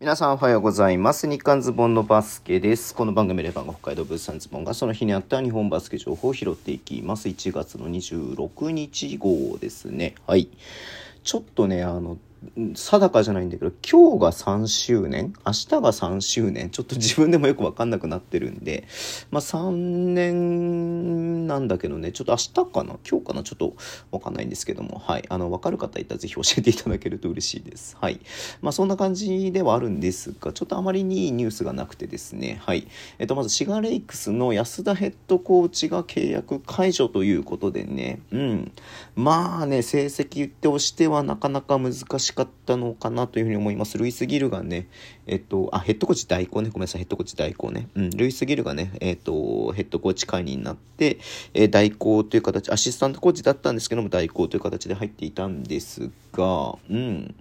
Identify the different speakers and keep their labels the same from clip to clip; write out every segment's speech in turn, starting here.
Speaker 1: 皆さんおはようございます。日刊ズボンのバスケです。この番組で番が北海道物産ズボンがその日にあった日本バスケ情報を拾っていきます。1月の26日号ですね。はい。ちょっとね、あの、定かじゃないんだけど、今日が3周年？明日が3周年？ちょっと自分でもよくわかんなくなってるんで、まあ3年なんだけどね、ちょっと明日かな？今日かな？ちょっとわかんないんですけども、はい。あの、わかる方いたらぜひ教えていただけると嬉しいです。はい。まあそんな感じではあるんですが、ちょっとあまりにいいニュースがなくてですね、はい。えっと、まずシガレイクスの安田ヘッドコーチが契約解除ということでね、うん。まあね、成績としてはなかなか難しかったのかなというふうに思います。ルイス・ギルがね、えっと、あ、ヘッドコーチ代行ね。ごめんなさい、ヘッドコーチ代行ね。うん、ルイス・ギルがね、えっと、ヘッドコーチ会になって、えー代行という形、アシスタントコーチだったんですけども、代行という形で入っていたんですが、うん。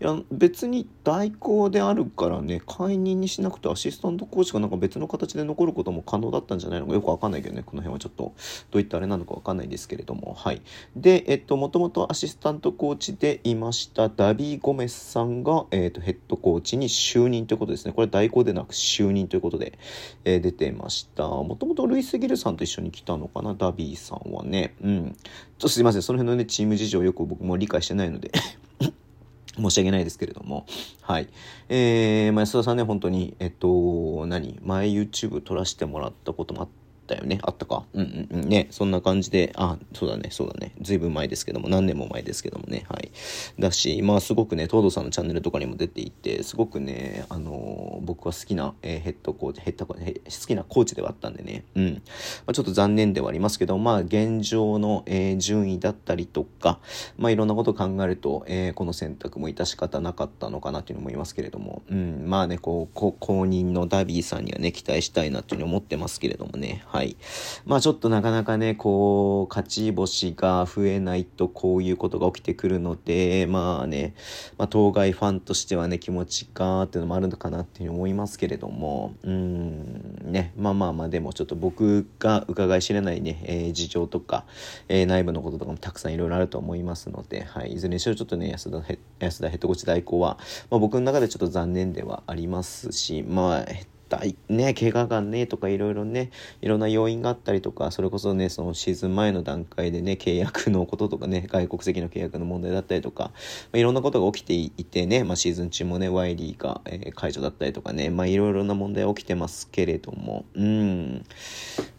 Speaker 1: いや、別に代行であるからね、解任にしなくてアシスタントコーチがなんか別の形で残ることも可能だったんじゃないのかよくわかんないけどね、この辺はちょっと、どういったあれなのかわかんないですけれども、はい。で、えっと、もともとアシスタントコーチでいましたダビー・ゴメスさんが、えっと、ヘッドコーチに就任ということですね。これ代行でなく就任ということで、えー出てました。もともとルイス・ギルさんと一緒に来たのかな、ダビーさんはね。うん。ちょっとすいません、その辺のね、チーム事情よく僕も理解してないので。申し訳ないですけれども。はい。えー、まあ、安田さんね、本当に、えっと、何？前 YouTube 撮らせてもらったこともあったよね。あったか。うんうんうん。ね、そんな感じで、あ、そうだね、そうだね。ずいぶん前ですけども、何年も前ですけどもね。はい。だし、まあ、すごくね、東堂さんのチャンネルとかにも出ていて、すごくね、あのー僕は好きな、えーヘッドコーチ、ヘッドコーチ、好きなコーチではあったんでね。うん。まあ、ちょっと残念ではありますけど、まあ、現状の、えー順位だったりとか、まあ、いろんなことを考えると、えーこの選択も致し方なかったのかなというのも思いますけれども、うん、まあね、こう、こ公認のダビーさんにはね、期待したいなというふうに思ってますけれどもね、はい。はい。まあ、ちょっとなかなかね、こう、勝ち星が増えないとこういうことが起きてくるので、まあね、まあ、当該ファンとしてはね、気持ちかっていうのもあるのかなっていうふうに思いますけれども、うん、ね、まあまあまあ、でもちょっと僕が伺い知れないね、えー事情とか、えー内部のこととかもたくさんいろいろあると思いますので、はい、いずれにしろちょっとね、安田ヘ安田ヘッドコーチ代行は、まあ、僕の中でちょっと残念ではありますし、まあ、大ね、怪我がねとかいろいろね、いろんな要因があったりとか、それこそね、そのシーズン前の段階でね、契約のこととかね、外国籍の契約の問題だったりとか、まあ、いろんなことが起きていてね、まあ、シーズン中もね、ワイリーが、えー解除だったりとかね、まあ、いろいろな問題起きてますけれども、うん、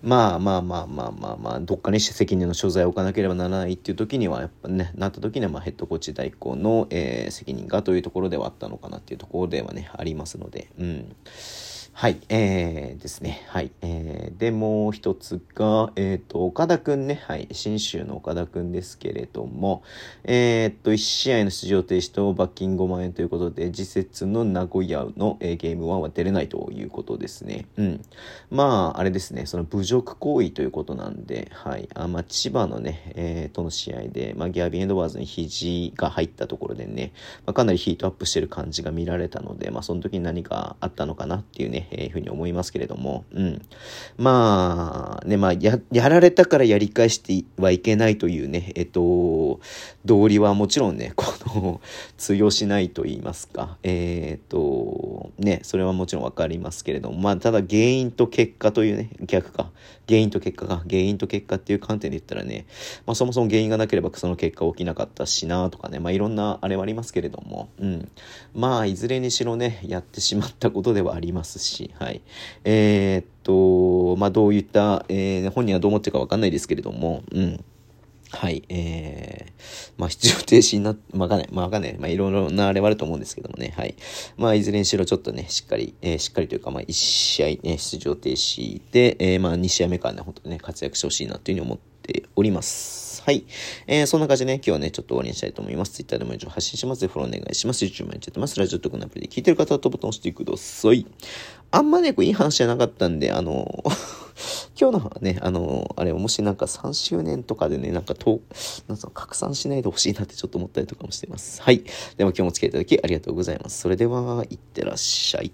Speaker 1: まあまあまあまあまあまあ、どっかに責任の所在を置かなければならないっていう時には、やっぱね、なった時には、まあ、ヘッドコーチ代行の、えー責任がというところではあったのかなっていうところではね、ありますので、うん。はい、えー、ですね。はい。えー、で、もう一つが、えっ、と、岡田くんね。はい。新州の岡田くんですけれども、えっ、と、1試合の出場停止と罰金5万円ということで、次節の名古屋の、えーゲーム1は出れないということですね。うん。まあ、あれですね。その侮辱行為ということなんで、はい。あまあ、千葉のね、えーとの試合で、まあ、ギャビー・エドバーズに肘が入ったところでね、まあ、かなりヒートアップしてる感じが見られたので、まあ、その時に何かあったのかなっていうね、えーふうに思いますけれども、うん。まあ、ね、まあ、や、やられたからやり返してはいけないというね、えっと、道理はもちろんね、この、通用しないと言いますか、えっと、ね、それはもちろんわかりますけれども、まあ、ただ原因と結果というね、逆か、原因と結果が、原因と結果っていう観点で言ったらね、まあ、そもそも原因がなければその結果起きなかったしなとかね、まあ、いろんなあれはありますけれども、うん。まあ、いずれにしろね、やってしまったことではありますし、はい。えーっと、まあ、どういった、えー本人はどう思ってるかわかんないですけれども、うん。はい、えー、まあ、出場停止になっ、まあ、わかんない、まあ、わかんない、まあ、いろいろなあれはあると思うんですけどもね、はい。まあ、いずれにしろちょっとね、しっかり、えーしっかりというか、まあ、1試合ね、出場停止で、えーまあ、2試合目からね、本当にね、活躍してほしいなというふうに思っております。はい。えー、そんな感じでね、今日はね、ちょっと終わりにしたいと思います。Twitter でも以上発信します。フォローお願いします。YouTube もやっちゃってます。ラジオトークのアプリで聞いてる方はボタン押してください。あんまね、こういい話じゃなかったんで、あの、今日のはね、あの、あれ、もしなんか3周年とかでね、なんかと、なんか拡散しないでほしいなってちょっと思ったりとかもしてます。はい。でも今日もお付き合いいただきありがとうございます。それでは、いってらっしゃい。